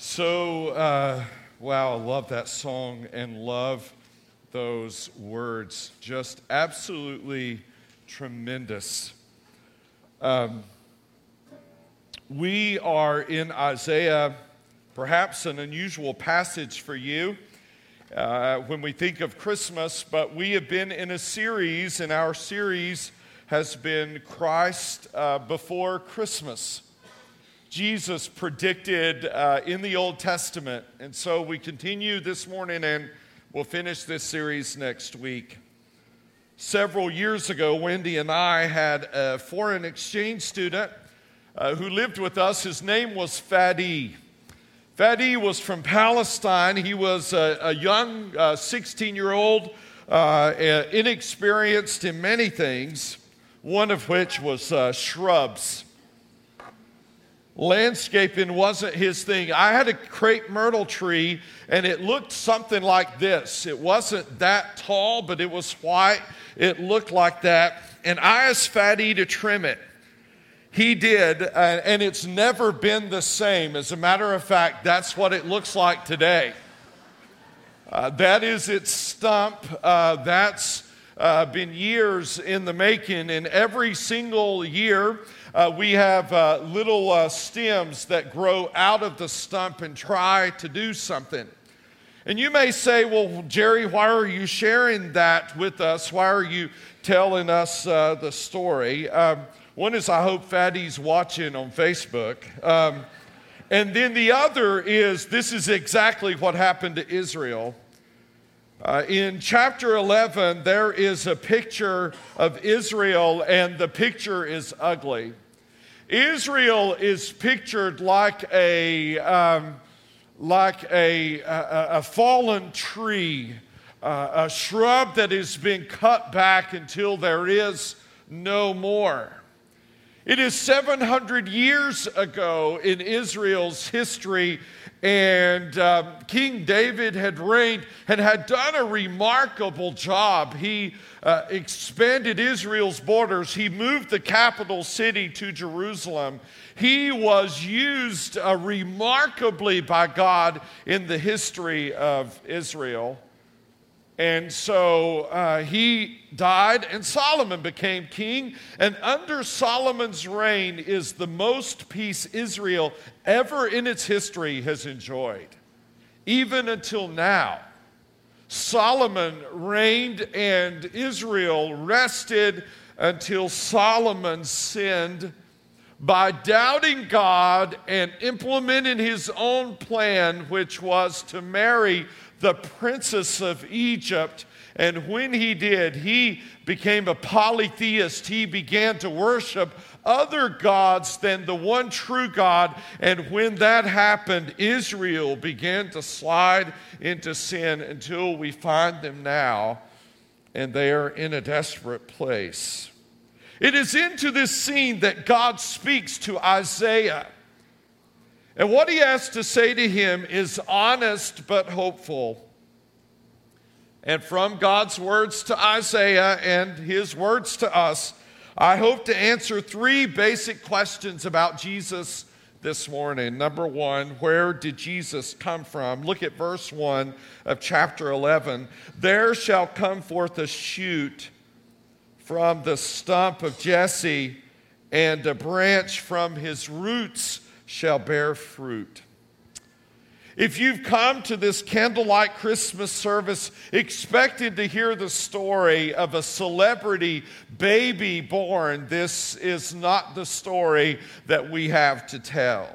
So, uh, wow, I love that song and love those words. Just absolutely tremendous. Um, we are in Isaiah, perhaps an unusual passage for you uh, when we think of Christmas, but we have been in a series, and our series has been Christ uh, before Christmas. Jesus predicted uh, in the Old Testament. And so we continue this morning and we'll finish this series next week. Several years ago, Wendy and I had a foreign exchange student uh, who lived with us. His name was Fadi. Fadi was from Palestine. He was a, a young 16 uh, year old, uh, inexperienced in many things, one of which was uh, shrubs landscaping wasn't his thing. I had a crepe myrtle tree and it looked something like this. It wasn't that tall, but it was white. It looked like that. And I asked Fadi to trim it. He did, uh, and it's never been the same. As a matter of fact, that's what it looks like today. Uh, that is its stump. Uh, that's uh, been years in the making, and every single year, uh, we have uh, little uh, stems that grow out of the stump and try to do something. And you may say, well, Jerry, why are you sharing that with us? Why are you telling us uh, the story? Um, one is I hope Fadi's watching on Facebook. Um, and then the other is this is exactly what happened to Israel. Uh, in chapter 11, there is a picture of Israel, and the picture is ugly. Israel is pictured like a, um, like a, a, a, fallen tree, uh, a shrub that has been cut back until there is no more. It is 700 years ago in Israel's history and um, King David had reigned and had done a remarkable job. He uh, expanded Israel's borders, he moved the capital city to Jerusalem. He was used uh, remarkably by God in the history of Israel. And so uh, he died, and Solomon became king. And under Solomon's reign is the most peace Israel ever in its history has enjoyed, even until now. Solomon reigned, and Israel rested until Solomon sinned by doubting God and implementing his own plan, which was to marry the princess of Egypt. And when he did, he became a polytheist. He began to worship other gods than the one true God. And when that happened, Israel began to slide into sin until we find them now, and they are in a desperate place. It is into this scene that God speaks to Isaiah. And what he has to say to him is honest but hopeful. And from God's words to Isaiah and his words to us, I hope to answer three basic questions about Jesus this morning. Number one, where did Jesus come from? Look at verse 1 of chapter 11. There shall come forth a shoot from the stump of Jesse, and a branch from his roots shall bear fruit. If you've come to this candlelight Christmas service expected to hear the story of a celebrity baby born, this is not the story that we have to tell.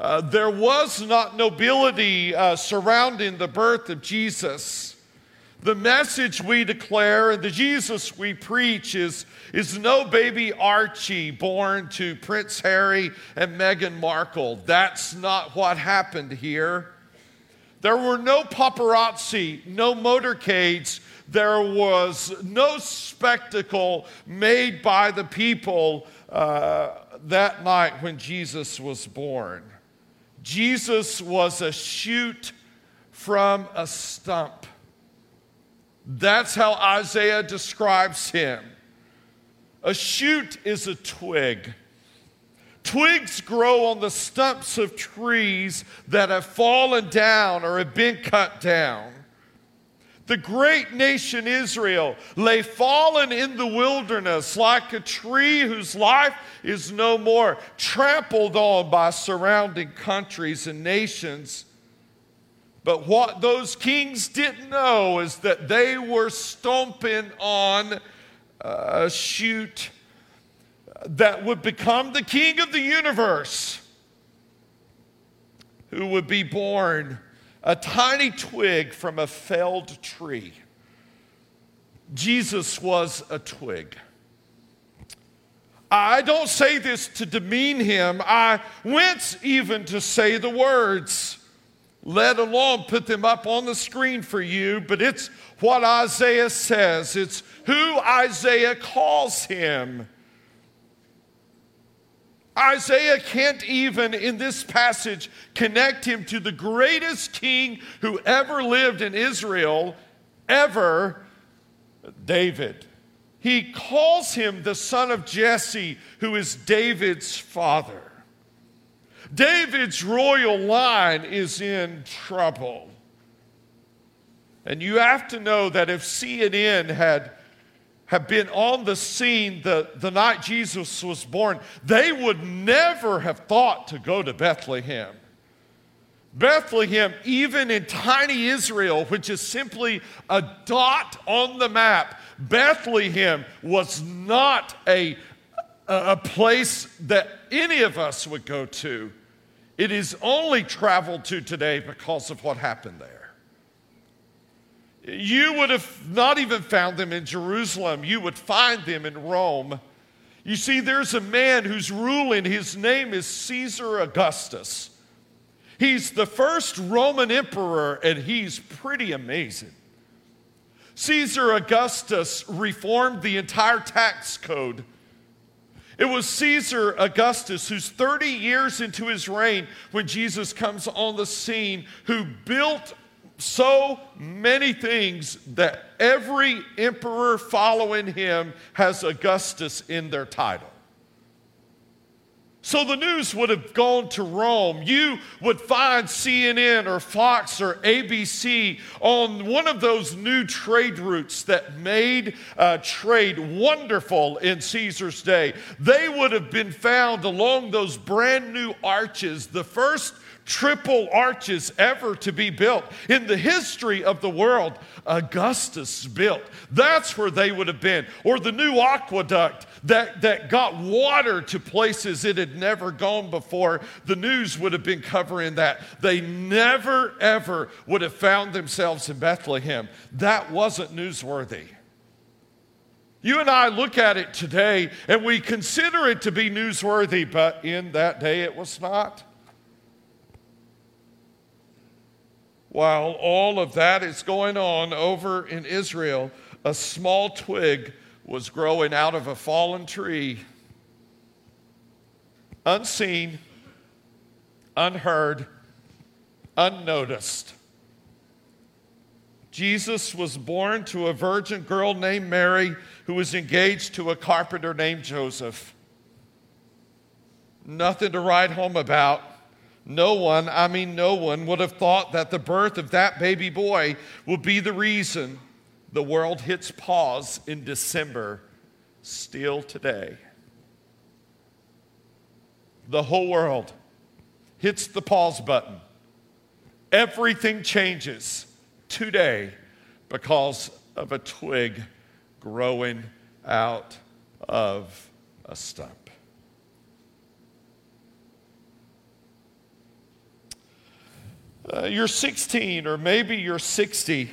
Uh, there was not nobility uh, surrounding the birth of Jesus. The message we declare and the Jesus we preach is, is no baby Archie born to Prince Harry and Meghan Markle. That's not what happened here. There were no paparazzi, no motorcades. There was no spectacle made by the people uh, that night when Jesus was born. Jesus was a shoot from a stump. That's how Isaiah describes him. A shoot is a twig. Twigs grow on the stumps of trees that have fallen down or have been cut down. The great nation Israel lay fallen in the wilderness like a tree whose life is no more, trampled on by surrounding countries and nations. But what those kings didn't know is that they were stomping on a shoot that would become the king of the universe, who would be born a tiny twig from a felled tree. Jesus was a twig. I don't say this to demean him. I wince even to say the words, let alone put them up on the screen for you, but it's what Isaiah says. It's who Isaiah calls him. Isaiah can't even, in this passage, connect him to the greatest king who ever lived in Israel, ever, David. He calls him the son of Jesse, who is David's father. David's royal line is in trouble. And you have to know that if CNN had have been on the scene the, the night Jesus was born, they would never have thought to go to Bethlehem. Bethlehem, even in tiny Israel, which is simply a dot on the map, Bethlehem was not a, a place that any of us would go to. It is only traveled to today because of what happened there. You would have not even found them in Jerusalem, you would find them in Rome. You see, there's a man who's ruling, his name is Caesar Augustus. He's the first Roman emperor, and he's pretty amazing. Caesar Augustus reformed the entire tax code. It was Caesar Augustus who's 30 years into his reign when Jesus comes on the scene, who built so many things that every emperor following him has Augustus in their title. So the news would have gone to Rome. You would find CNN or Fox or ABC on one of those new trade routes that made uh, trade wonderful in Caesar's day. They would have been found along those brand new arches, the first triple arches ever to be built in the history of the world. Augustus built. That's where they would have been. Or the new aqueduct that, that got water to places it had never gone before. The news would have been covering that. They never, ever would have found themselves in Bethlehem. That wasn't newsworthy. You and I look at it today and we consider it to be newsworthy, but in that day it was not. While all of that is going on over in Israel, a small twig was growing out of a fallen tree, unseen, unheard, unnoticed. Jesus was born to a virgin girl named Mary who was engaged to a carpenter named Joseph. Nothing to write home about no one, I mean, no one would have thought that the birth of that baby boy would be the reason the world hits pause in December, still today. The whole world hits the pause button. Everything changes today because of a twig growing out of a stump. Uh, you're 16 or maybe you're 60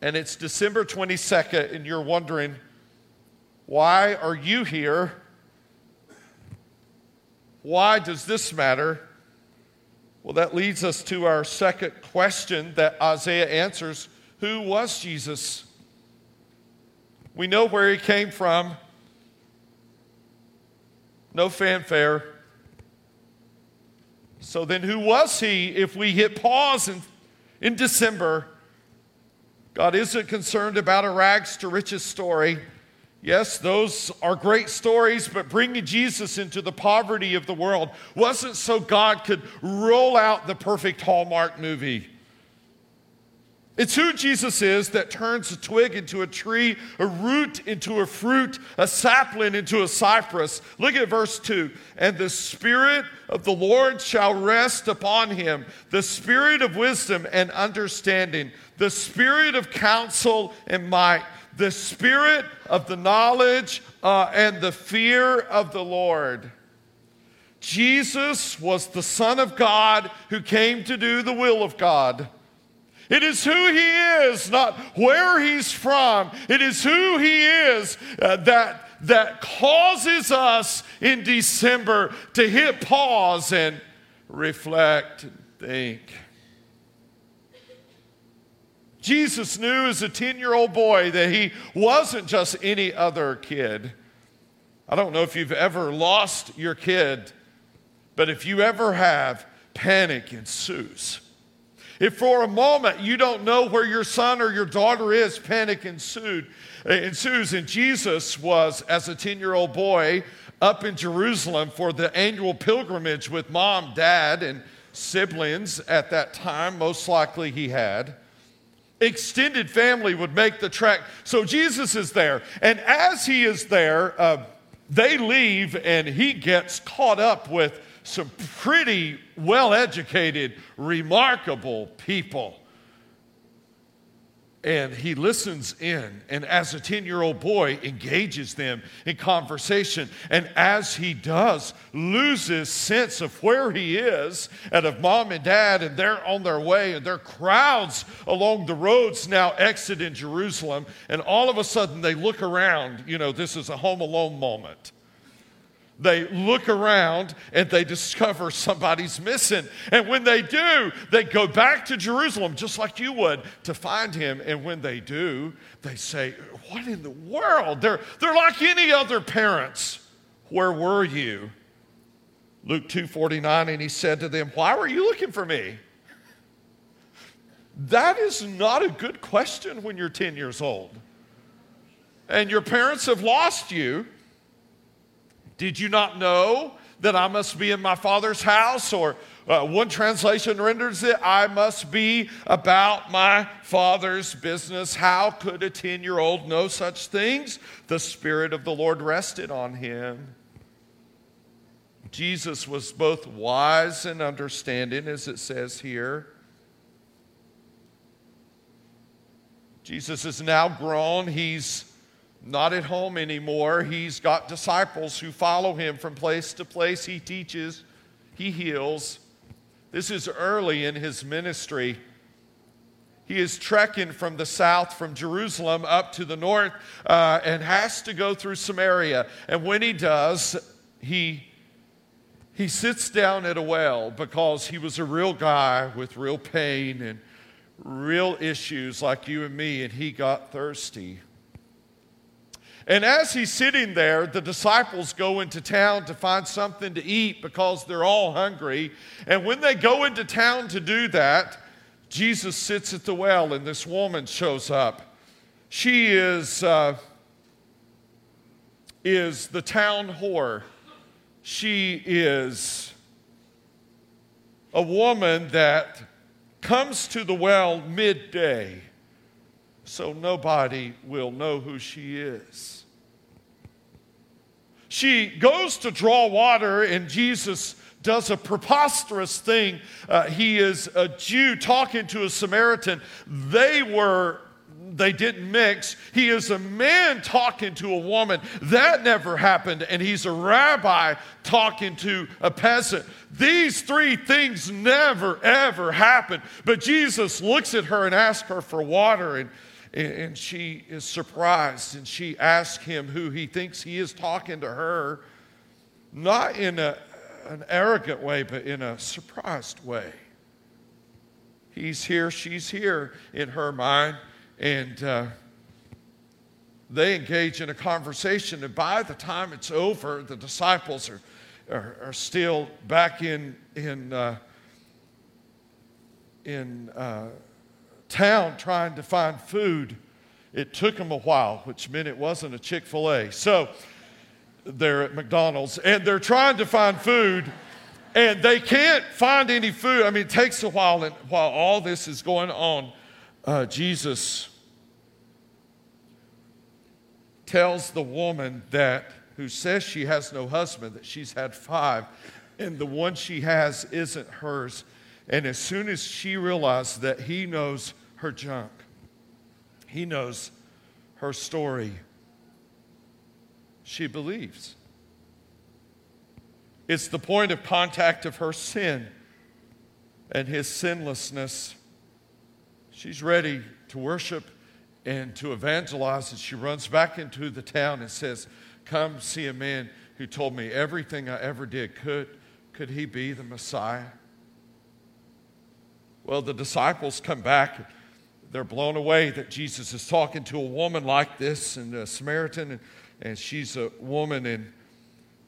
and it's December 22nd and you're wondering, why are you here? Why does this matter? Well, that leads us to our second question that Isaiah answers Who was Jesus? We know where he came from. No fanfare. So then, who was he if we hit pause in, in December? God isn't concerned about a rags to riches story. Yes, those are great stories, but bringing Jesus into the poverty of the world wasn't so God could roll out the perfect Hallmark movie. It's who Jesus is that turns a twig into a tree, a root into a fruit, a sapling into a cypress. Look at verse 2. And the Spirit of the Lord shall rest upon him the Spirit of wisdom and understanding, the Spirit of counsel and might, the Spirit of the knowledge uh, and the fear of the Lord. Jesus was the Son of God who came to do the will of God. It is who he is, not where he's from. It is who he is uh, that, that causes us in December to hit pause and reflect and think. Jesus knew as a 10 year old boy that he wasn't just any other kid. I don't know if you've ever lost your kid, but if you ever have, panic ensues. If for a moment you don't know where your son or your daughter is, panic ensued, ensues. And Jesus was, as a 10 year old boy, up in Jerusalem for the annual pilgrimage with mom, dad, and siblings at that time. Most likely he had. Extended family would make the trek. So Jesus is there. And as he is there, uh, they leave and he gets caught up with some pretty well educated, remarkable people. And he listens in, and as a 10 year old boy, engages them in conversation. And as he does, loses sense of where he is and of mom and dad, and they're on their way, and there are crowds along the roads now exiting Jerusalem. And all of a sudden, they look around. You know, this is a home alone moment they look around and they discover somebody's missing. And when they do, they go back to Jerusalem, just like you would, to find him. And when they do, they say, What in the world? They're, they're like any other parents. Where were you? Luke 2:49 and he said to them, "Why were you looking for me?" That is not a good question when you're 10 years old. And your parents have lost you did you not know that I must be in my Father's house? Or uh, one translation renders it, I must be about my Father's business. How could a 10 year old know such things? The Spirit of the Lord rested on him. Jesus was both wise and understanding, as it says here. Jesus is now grown. He's not at home anymore. He's got disciples who follow him from place to place. He teaches, he heals. This is early in his ministry. He is trekking from the south, from Jerusalem up to the north, uh, and has to go through Samaria. And when he does, he, he sits down at a well because he was a real guy with real pain and real issues like you and me, and he got thirsty. And as he's sitting there, the disciples go into town to find something to eat because they're all hungry. And when they go into town to do that, Jesus sits at the well and this woman shows up. She is, uh, is the town whore. She is a woman that comes to the well midday so nobody will know who she is. She goes to draw water, and Jesus does a preposterous thing. Uh, he is a Jew talking to a Samaritan. They were they didn't mix. He is a man talking to a woman. That never happened. And he's a rabbi talking to a peasant. These three things never, ever happened. But Jesus looks at her and asks her for water. And and she is surprised and she asks him who he thinks he is talking to her, not in a, an arrogant way, but in a surprised way. He's here, she's here in her mind, and uh, they engage in a conversation. And by the time it's over, the disciples are, are, are still back in, in, uh, in uh, town trying to find food. it took them a while, which meant it wasn't a Chick fil A. So they're at McDonald's and they're trying to find food and they can't find any food. I mean, it takes a while, and while all this is going on, uh, Jesus tells the woman that who says she has no husband that she's had five, and the one she has isn't hers. And as soon as she realizes that he knows her junk, he knows her story, she believes. It's the point of contact of her sin and his sinlessness. She's ready to worship and to evangelize, and she runs back into the town and says, Come see a man who told me everything I ever did. Could, could he be the Messiah? Well, the disciples come back. They're blown away that Jesus is talking to a woman like this, and a Samaritan, and, and she's a woman, and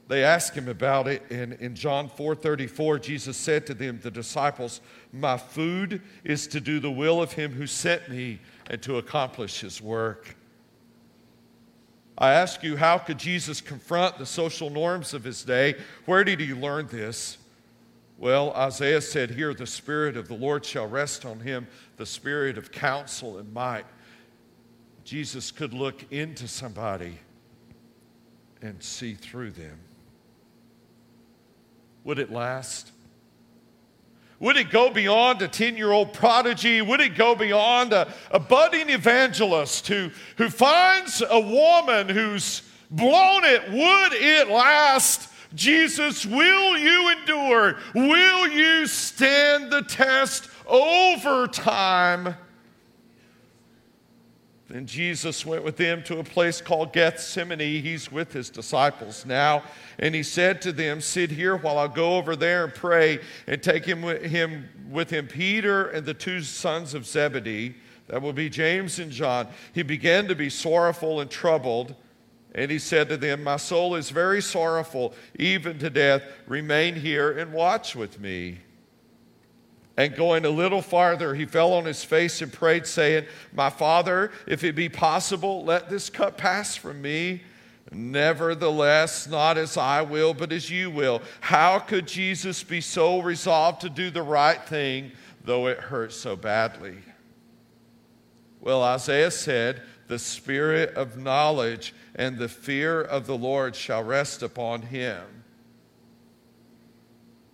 they ask him about it and in john 4.34 jesus said to them the disciples my food is to do the will of him who sent me and to accomplish his work. I ask you how could jesus confront the social norms of his day? Where did he learn this well isaiah said here the spirit of the lord shall rest on him the spirit of counsel and might jesus could look into somebody and see through them would it last? Would it go beyond a 10 year old prodigy? Would it go beyond a, a budding evangelist who, who finds a woman who's blown it? Would it last? Jesus, will you endure? Will you stand the test over time? Then Jesus went with them to a place called Gethsemane. He's with his disciples now. And he said to them, Sit here while I go over there and pray and take him with him, with him Peter and the two sons of Zebedee. That will be James and John. He began to be sorrowful and troubled. And he said to them, My soul is very sorrowful, even to death. Remain here and watch with me. And going a little farther, he fell on his face and prayed, saying, My father, if it be possible, let this cup pass from me. Nevertheless, not as I will, but as you will. How could Jesus be so resolved to do the right thing, though it hurts so badly? Well, Isaiah said, The spirit of knowledge and the fear of the Lord shall rest upon him.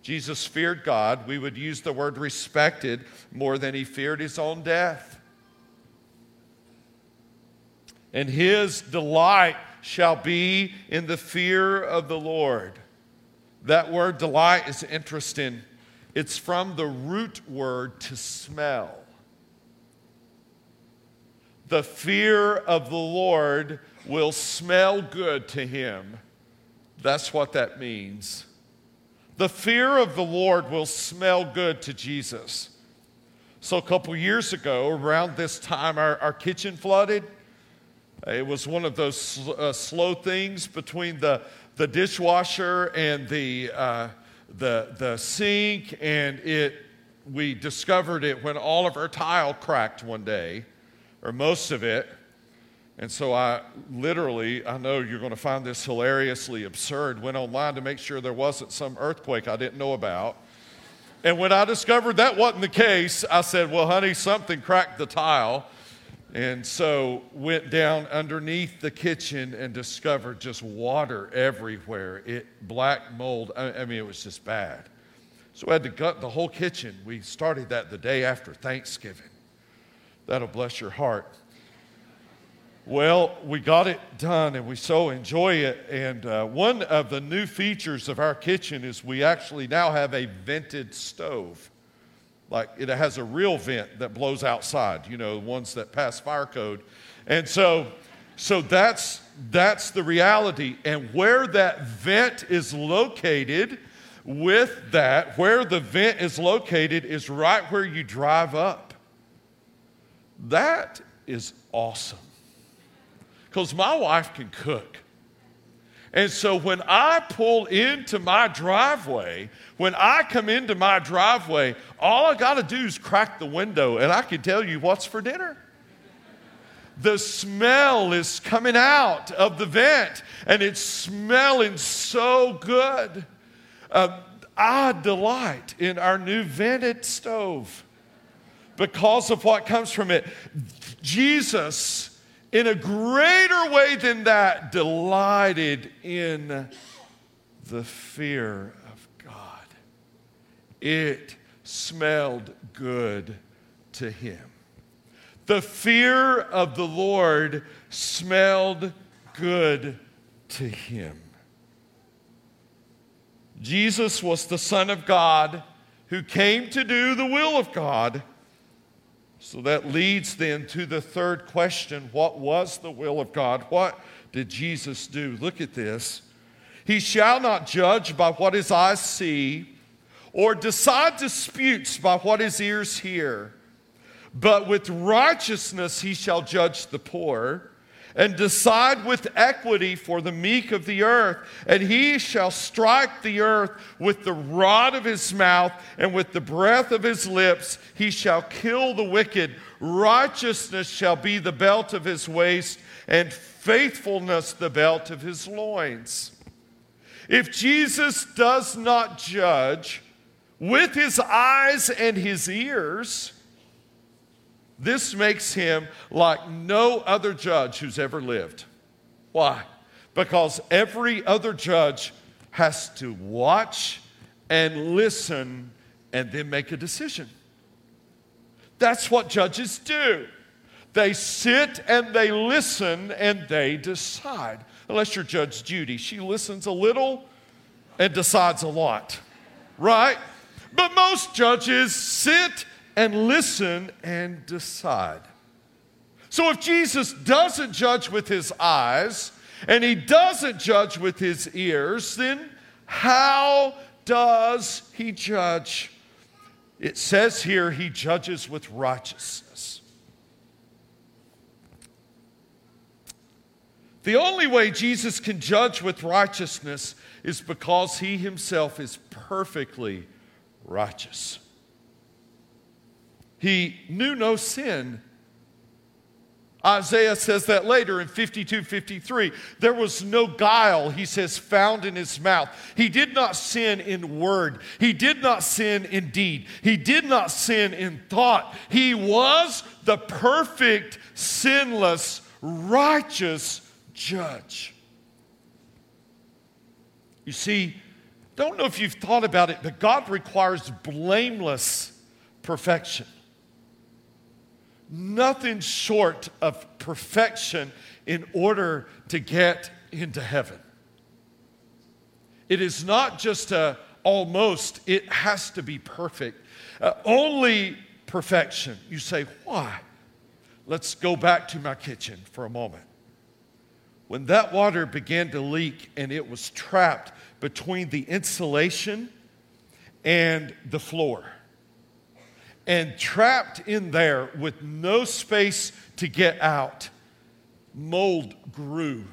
Jesus feared God. We would use the word respected more than he feared his own death. And his delight shall be in the fear of the Lord. That word delight is interesting. It's from the root word to smell. The fear of the Lord will smell good to him. That's what that means. The fear of the Lord will smell good to Jesus. So, a couple years ago, around this time, our, our kitchen flooded. It was one of those sl- uh, slow things between the, the dishwasher and the, uh, the, the sink, and it, we discovered it when all of our tile cracked one day, or most of it. And so I literally, I know you're going to find this hilariously absurd, went online to make sure there wasn't some earthquake I didn't know about. And when I discovered that wasn't the case, I said, Well, honey, something cracked the tile. And so went down underneath the kitchen and discovered just water everywhere. It black mold. I, I mean, it was just bad. So I had to gut the whole kitchen. We started that the day after Thanksgiving. That'll bless your heart. Well, we got it done and we so enjoy it. And uh, one of the new features of our kitchen is we actually now have a vented stove. Like it has a real vent that blows outside, you know, ones that pass fire code. And so, so that's, that's the reality. And where that vent is located, with that, where the vent is located is right where you drive up. That is awesome because my wife can cook. And so when I pull into my driveway, when I come into my driveway, all I got to do is crack the window and I can tell you what's for dinner. the smell is coming out of the vent and it's smelling so good. Uh, I delight in our new vented stove because of what comes from it. Jesus, in a greater way than that, delighted in the fear of God. It smelled good to him. The fear of the Lord smelled good to him. Jesus was the Son of God who came to do the will of God. So that leads then to the third question What was the will of God? What did Jesus do? Look at this. He shall not judge by what his eyes see, or decide disputes by what his ears hear, but with righteousness he shall judge the poor and decide with equity for the meek of the earth. And he shall strike the earth with the rod of his mouth, and with the breath of his lips he shall kill the wicked. Righteousness shall be the belt of his waist, and faithfulness the belt of his loins. If Jesus does not judge with his eyes and his ears, this makes him like no other judge who's ever lived. Why? Because every other judge has to watch and listen and then make a decision. That's what judges do. They sit and they listen and they decide. Unless you're Judge Judy, she listens a little and decides a lot, right? But most judges sit and listen and decide. So if Jesus doesn't judge with his eyes and he doesn't judge with his ears, then how does he judge? It says here he judges with righteousness. The only way Jesus can judge with righteousness is because he himself is perfectly righteous. He knew no sin. Isaiah says that later in 52 53. There was no guile, he says, found in his mouth. He did not sin in word, he did not sin in deed, he did not sin in thought. He was the perfect, sinless, righteous judge. You see, don't know if you've thought about it, but God requires blameless perfection nothing short of perfection in order to get into heaven. It is not just a almost, it has to be perfect. Uh, only perfection. You say, why? Let's go back to my kitchen for a moment. When that water began to leak and it was trapped between the insulation and the floor and trapped in there with no space to get out, mold grew.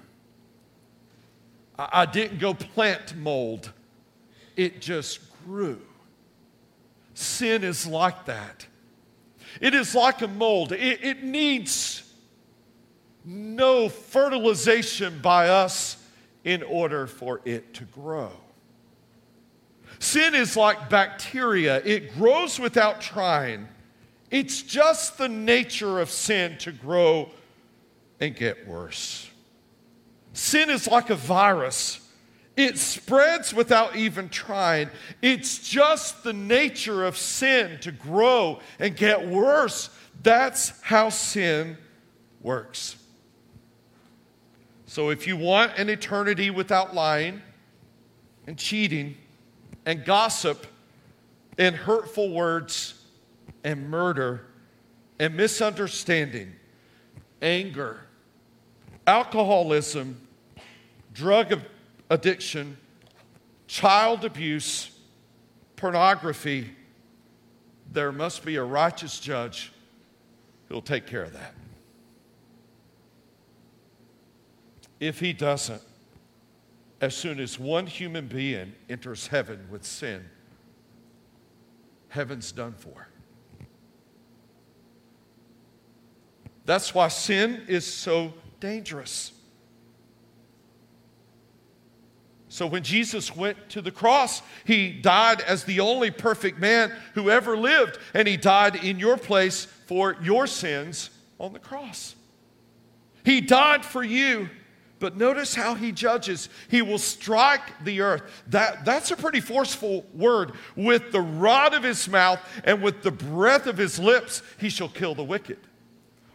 I didn't go plant mold, it just grew. Sin is like that. It is like a mold, it, it needs no fertilization by us in order for it to grow. Sin is like bacteria, it grows without trying. It's just the nature of sin to grow and get worse. Sin is like a virus. It spreads without even trying. It's just the nature of sin to grow and get worse. That's how sin works. So, if you want an eternity without lying and cheating, and gossip and hurtful words and murder and misunderstanding, anger, alcoholism, drug addiction, child abuse, pornography, there must be a righteous judge who'll take care of that. If he doesn't, as soon as one human being enters heaven with sin, heaven's done for. That's why sin is so dangerous. So when Jesus went to the cross, he died as the only perfect man who ever lived, and he died in your place for your sins on the cross. He died for you. But notice how he judges. He will strike the earth. That, that's a pretty forceful word. With the rod of his mouth and with the breath of his lips, he shall kill the wicked.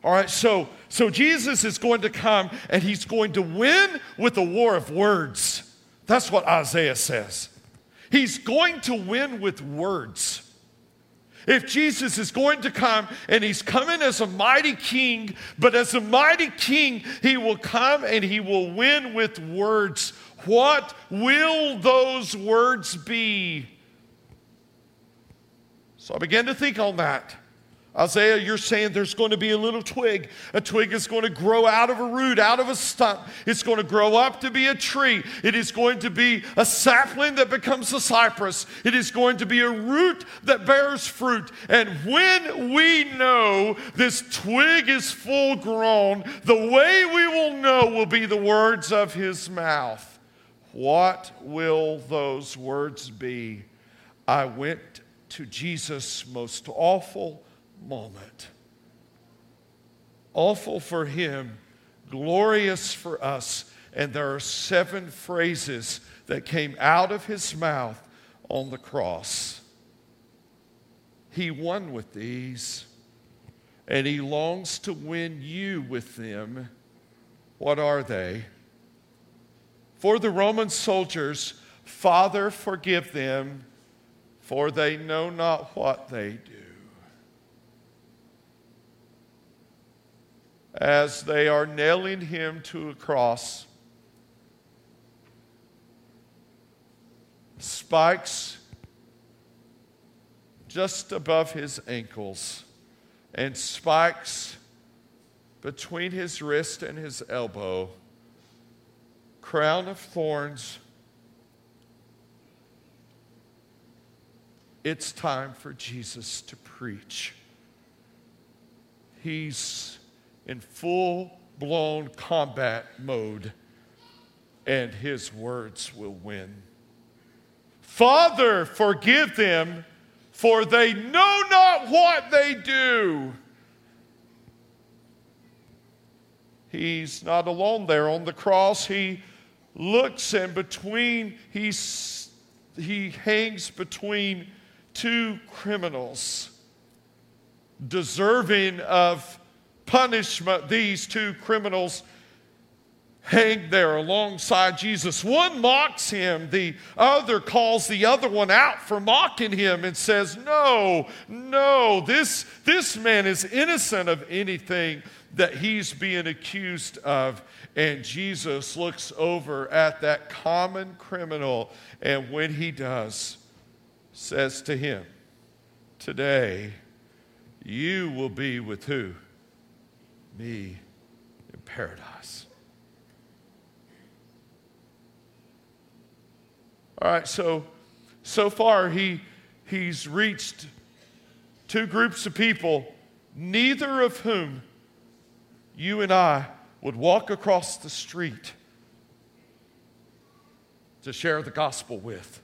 All right, so, so Jesus is going to come and he's going to win with a war of words. That's what Isaiah says. He's going to win with words. If Jesus is going to come and he's coming as a mighty king, but as a mighty king, he will come and he will win with words. What will those words be? So I began to think on that. Isaiah, you're saying there's going to be a little twig. A twig is going to grow out of a root, out of a stump. It's going to grow up to be a tree. It is going to be a sapling that becomes a cypress. It is going to be a root that bears fruit. And when we know this twig is full grown, the way we will know will be the words of his mouth. What will those words be? I went to Jesus' most awful moment. Awful for him, glorious for us. And there are seven phrases that came out of his mouth on the cross. He won with these, and he longs to win you with them. What are they? For the Roman soldiers, Father, forgive them, for they know not what they do. As they are nailing him to a cross. Spikes just above his ankles, and spikes between his wrist and his elbow, crown of thorns. It's time for Jesus to preach. He's in full blown combat mode, and his words will win. Father, forgive them, for they know not what they do. He's not alone there on the cross. He looks and between, he's, he hangs between two criminals deserving of punishment these two criminals hang there alongside Jesus. One mocks him, the other calls the other one out for mocking him and says, No, no, this, this man is innocent of anything that he's being accused of. And Jesus looks over at that common criminal, and when he does, says to him, Today you will be with who? Me in paradise. All right, so so far he he's reached two groups of people, neither of whom you and I would walk across the street to share the gospel with.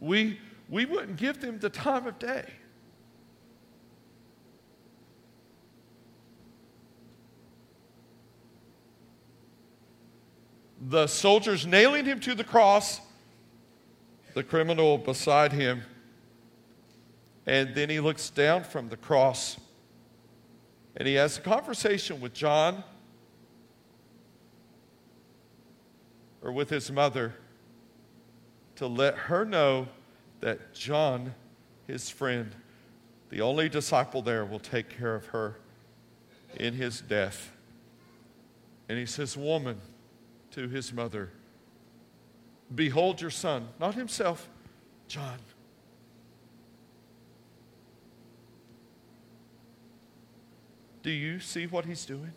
We we wouldn't give them the time of day. The soldiers nailing him to the cross, the criminal beside him, and then he looks down from the cross and he has a conversation with John or with his mother to let her know that John, his friend, the only disciple there, will take care of her in his death. And he says, Woman, to his mother, Behold your son, not himself, John. Do you see what he's doing?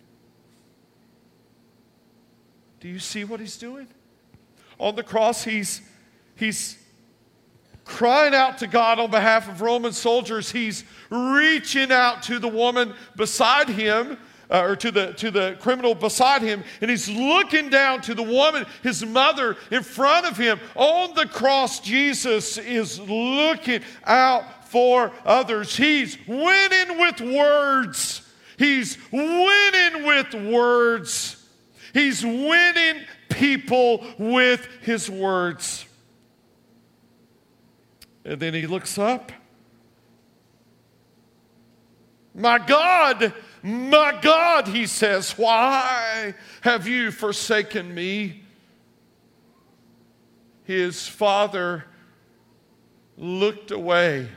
Do you see what he's doing? On the cross, he's, he's crying out to God on behalf of Roman soldiers. He's reaching out to the woman beside him. Uh, or to the to the criminal beside him and he's looking down to the woman his mother in front of him on the cross jesus is looking out for others he's winning with words he's winning with words he's winning people with his words and then he looks up. My God, my God, he says, why have you forsaken me? His father looked away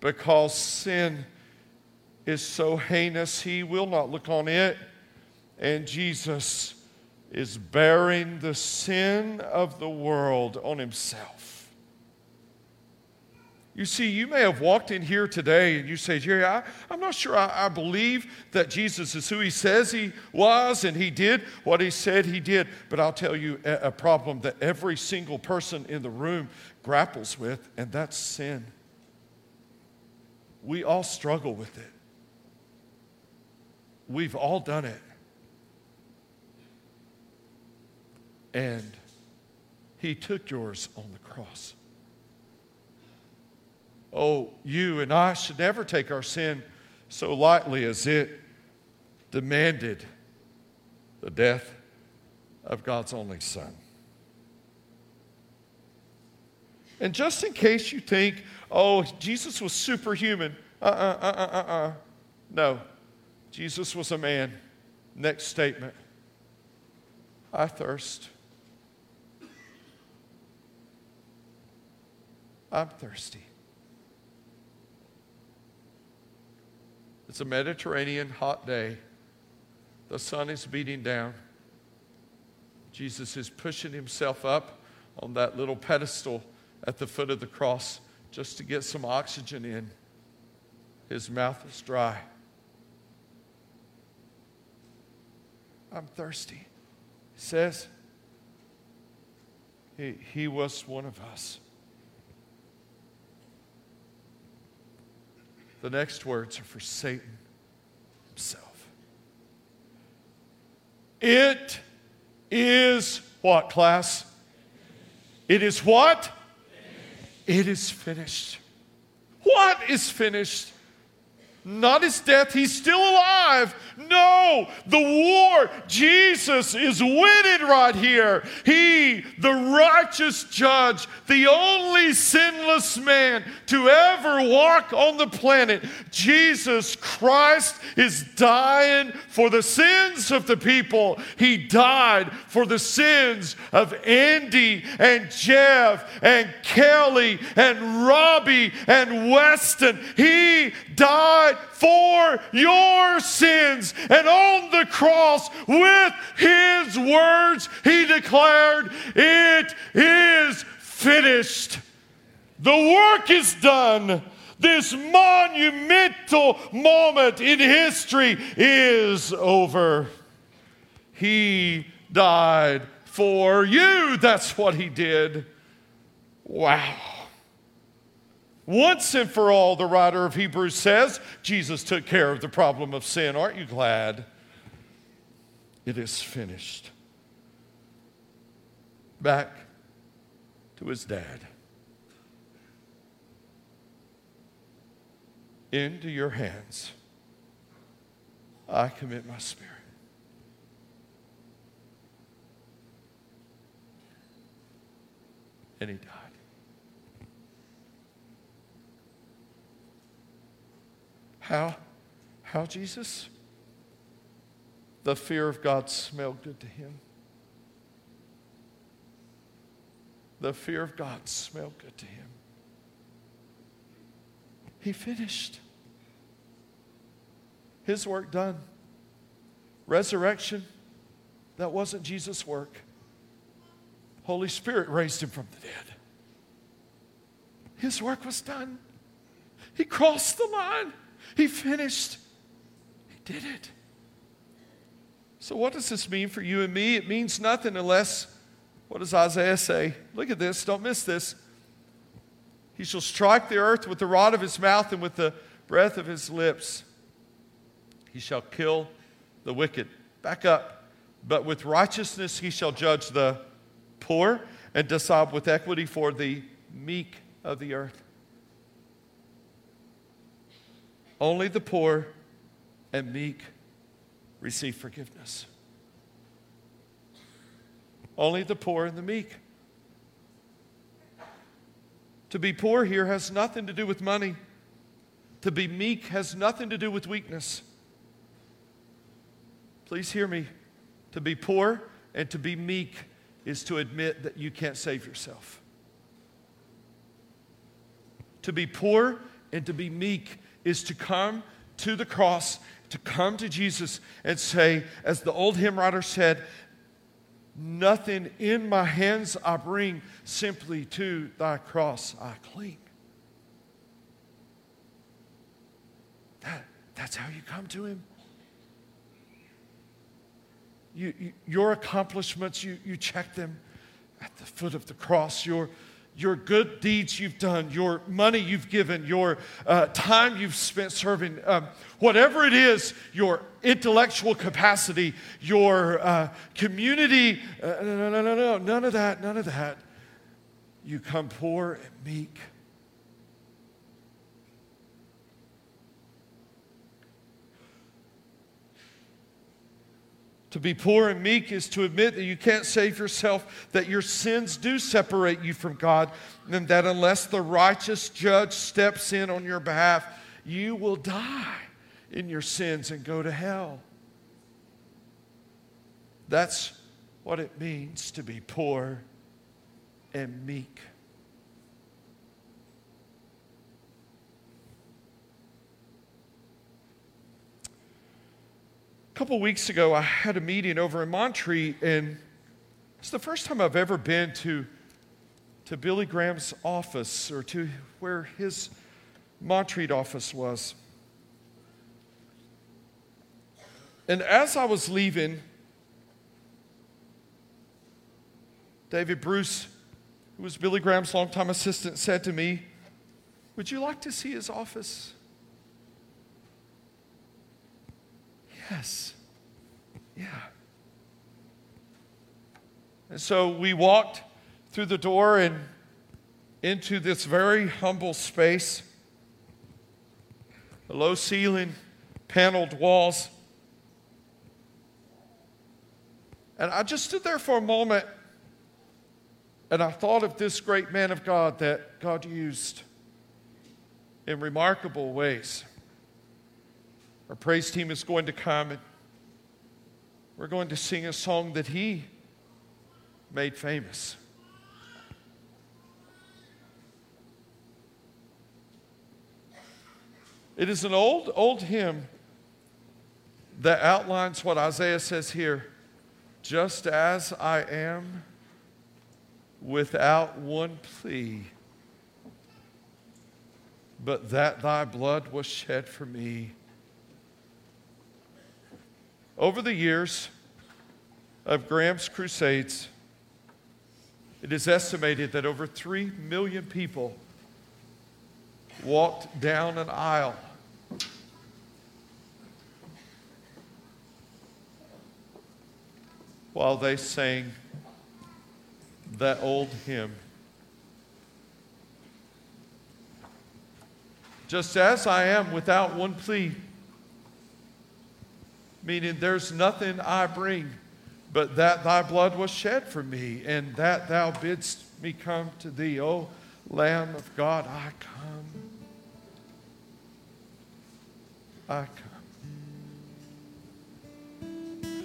because sin is so heinous, he will not look on it. And Jesus is bearing the sin of the world on himself. You see, you may have walked in here today and you say, Jerry, I, am not sure I, I, believe that Jesus is who he says he was and he did what he said he did. But I'll tell you a, a problem that every single person in the room grapples with, and that's sin. We all struggle with it, we've all done it. And he took yours on the cross. Oh, you and I should never take our sin so lightly as it demanded the death of God's only Son. And just in case you think, oh, Jesus was superhuman, uh uh uh uh uh uh. No, Jesus was a man. Next statement I thirst. I'm thirsty. It's a Mediterranean hot day. The sun is beating down. Jesus is pushing himself up on that little pedestal at the foot of the cross just to get some oxygen in. His mouth is dry. I'm thirsty. He says, he, he was one of us. The next words are for Satan himself. It is what, class? It is what? It is finished. What is finished? Not his death, he's still alive. No, the war, Jesus is winning right here. He, the righteous judge, the only sinless man to ever walk on the planet, Jesus Christ is dying for the sins of the people. He died for the sins of Andy and Jeff and Kelly and Robbie and Weston. He died for your sins. And on the cross, with his words, he declared, It is finished. The work is done. This monumental moment in history is over. He died for you. That's what he did. Wow. Once and for all, the writer of Hebrews says, Jesus took care of the problem of sin. Aren't you glad? It is finished. Back to his dad. Into your hands, I commit my spirit. And he died. How? How, Jesus? The fear of God smelled good to him. The fear of God smelled good to him. He finished. His work done. Resurrection, that wasn't Jesus' work. Holy Spirit raised him from the dead. His work was done. He crossed the line. He finished. He did it. So, what does this mean for you and me? It means nothing unless, what does Isaiah say? Look at this, don't miss this. He shall strike the earth with the rod of his mouth and with the breath of his lips. He shall kill the wicked. Back up. But with righteousness he shall judge the poor and decide with equity for the meek of the earth. Only the poor and meek receive forgiveness. Only the poor and the meek. To be poor here has nothing to do with money. To be meek has nothing to do with weakness. Please hear me. To be poor and to be meek is to admit that you can't save yourself. To be poor and to be meek is to come to the cross, to come to Jesus and say, as the old hymn writer said, Nothing in my hands I bring, simply to thy cross I cling. That, that's how you come to him. You, you, your accomplishments, you, you check them at the foot of the cross. Your, your good deeds you've done, your money you've given, your uh, time you've spent serving, um, whatever it is, your intellectual capacity, your uh, community, uh, no, no, no, no, none of that, none of that. You come poor and meek. To be poor and meek is to admit that you can't save yourself, that your sins do separate you from God, and that unless the righteous judge steps in on your behalf, you will die in your sins and go to hell. That's what it means to be poor and meek. A couple weeks ago, I had a meeting over in Montreat, and it's the first time I've ever been to, to Billy Graham's office or to where his Montreat office was. And as I was leaving, David Bruce, who was Billy Graham's longtime assistant, said to me, Would you like to see his office? Yes. Yeah. And so we walked through the door and into this very humble space. A low ceiling, paneled walls. And I just stood there for a moment and I thought of this great man of God that God used in remarkable ways. Our praise team is going to come and we're going to sing a song that he made famous. It is an old, old hymn that outlines what Isaiah says here just as I am, without one plea, but that thy blood was shed for me over the years of Graham's crusades, it is estimated that over 3 million people walked down an aisle while they sang that old hymn. Just as I am without one plea meaning there's nothing I bring but that thy blood was shed for me, and that thou bidst me come to thee. O Lamb of God, I come. I come.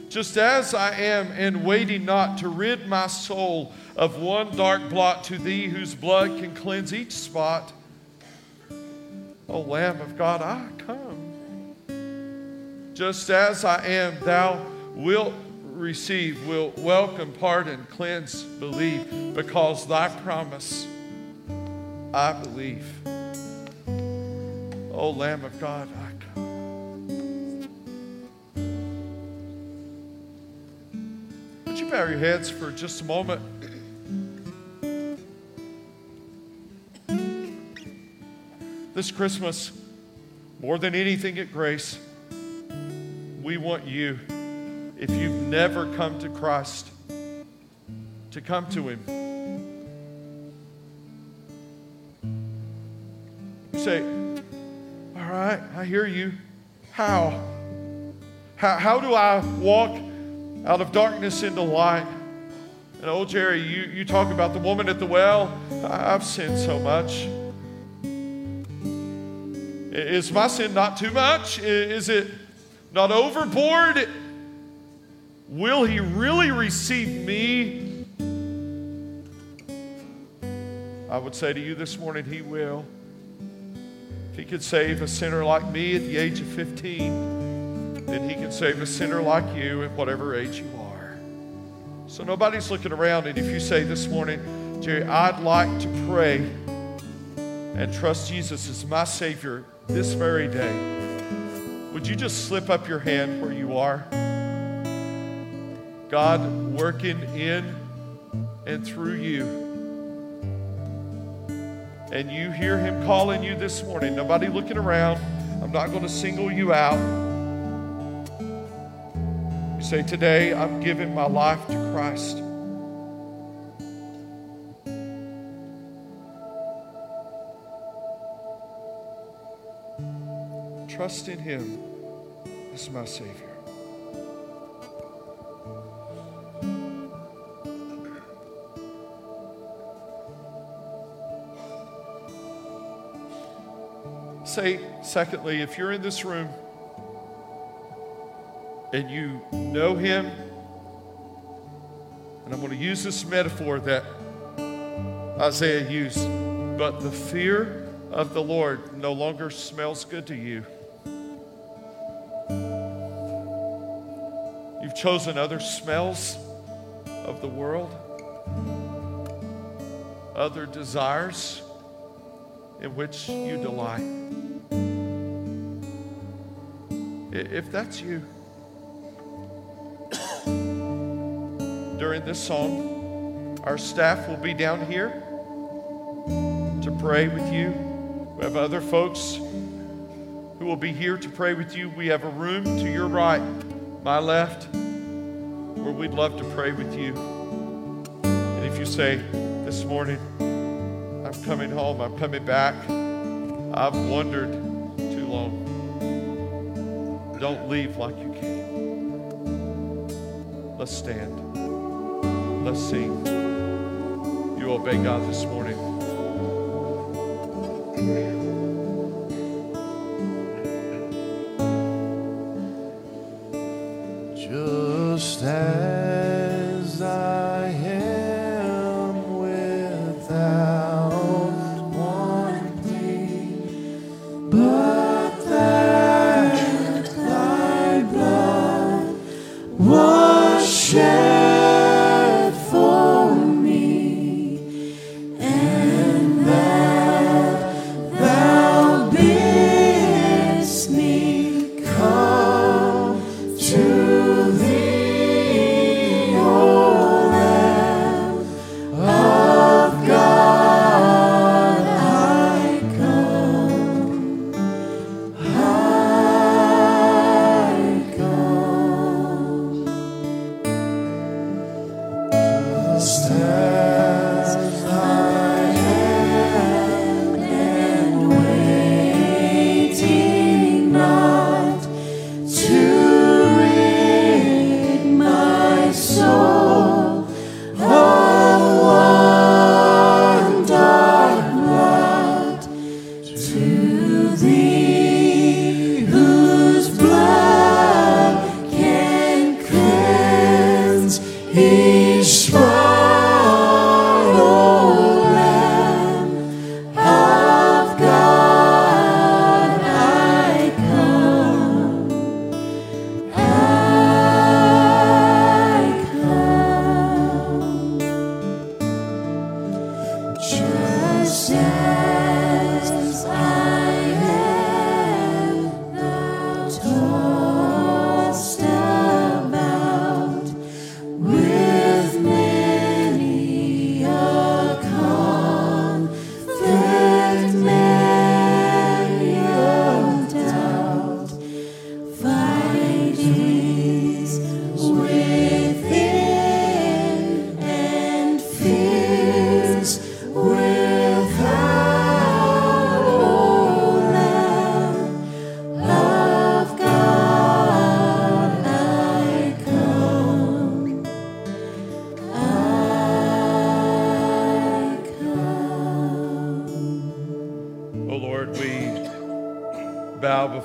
Just as I am, and waiting not to rid my soul of one dark blot to thee, whose blood can cleanse each spot. O Lamb of God, I come. Just as I am, thou wilt receive, will welcome, pardon, cleanse, believe, because thy promise I believe. O Lamb of God, I come. Would you bow your heads for just a moment? This Christmas, more than anything at Grace, we want you, if you've never come to Christ, to come to Him. You say, All right, I hear you. How? How, how do I walk out of darkness into light? And old Jerry, you, you talk about the woman at the well. I've sinned so much. Is my sin not too much? Is it not overboard? Will he really receive me? I would say to you this morning, he will. If he could save a sinner like me at the age of 15, then he can save a sinner like you at whatever age you are. So nobody's looking around. And if you say this morning, Jerry, I'd like to pray and trust Jesus as my Savior this very day, would you just slip up your hand where you are? God working in and through you. And you hear Him calling you this morning. Nobody looking around. I'm not going to single you out. You say, Today I'm giving my life to Christ. Trust in Him as my Savior. Say, secondly, if you're in this room and you know Him, and I'm going to use this metaphor that Isaiah used, but the fear of the Lord no longer smells good to you. You've chosen other smells of the world, other desires in which you delight. If that's you, during this song, our staff will be down here to pray with you. We have other folks who will be here to pray with you. We have a room to your right, my left where we'd love to pray with you. And if you say, This morning, I'm coming home, I'm coming back, I've wandered too long, don't leave like you came. Let's stand. Let's sing. You obey God this morning.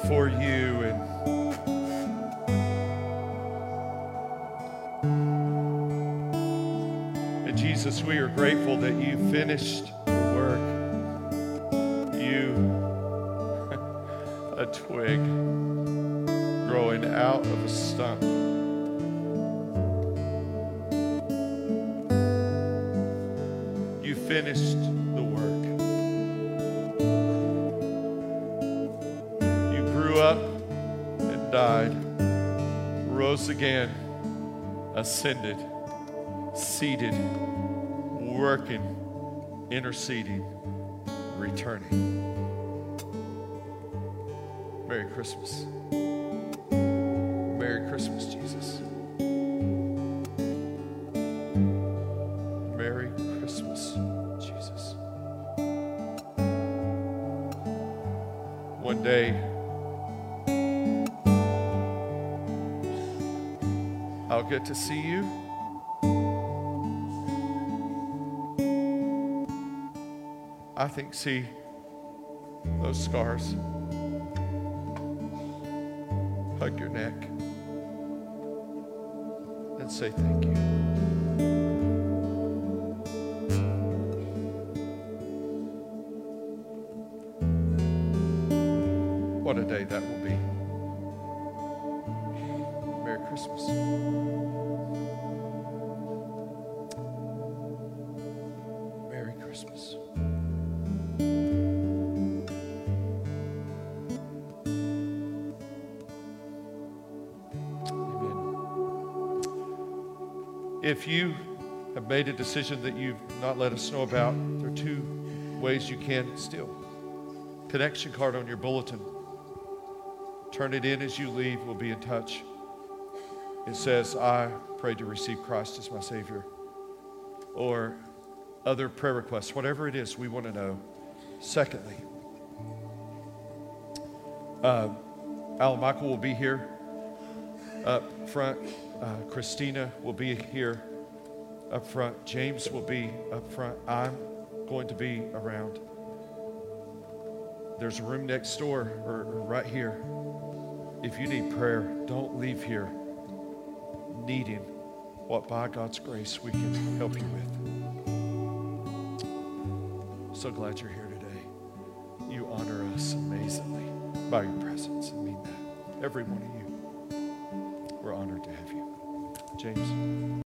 Before you and and Jesus, we are grateful that you finished the work. You, a twig growing out of a stump. You finished ascended, seated, working, interceding, returning. Merry Christmas. Merry Christmas, To see you. I think, see those scars. Hug your neck and say thank you. If you have made a decision that you've not let us know about, there are two ways you can still. Connection card on your bulletin. Turn it in as you leave. We'll be in touch. It says, I pray to receive Christ as my Savior. Or other prayer requests, whatever it is, we want to know. Secondly, uh, Alan Michael will be here up front. Uh, Christina will be here up front. James will be up front. I'm going to be around. There's a room next door or, right here. If you need prayer, don't leave here needing what by God's grace we can help you with. So glad you're here today. You honor us amazingly by your presence. I mean that. Every one of you. We're honored to have you. James.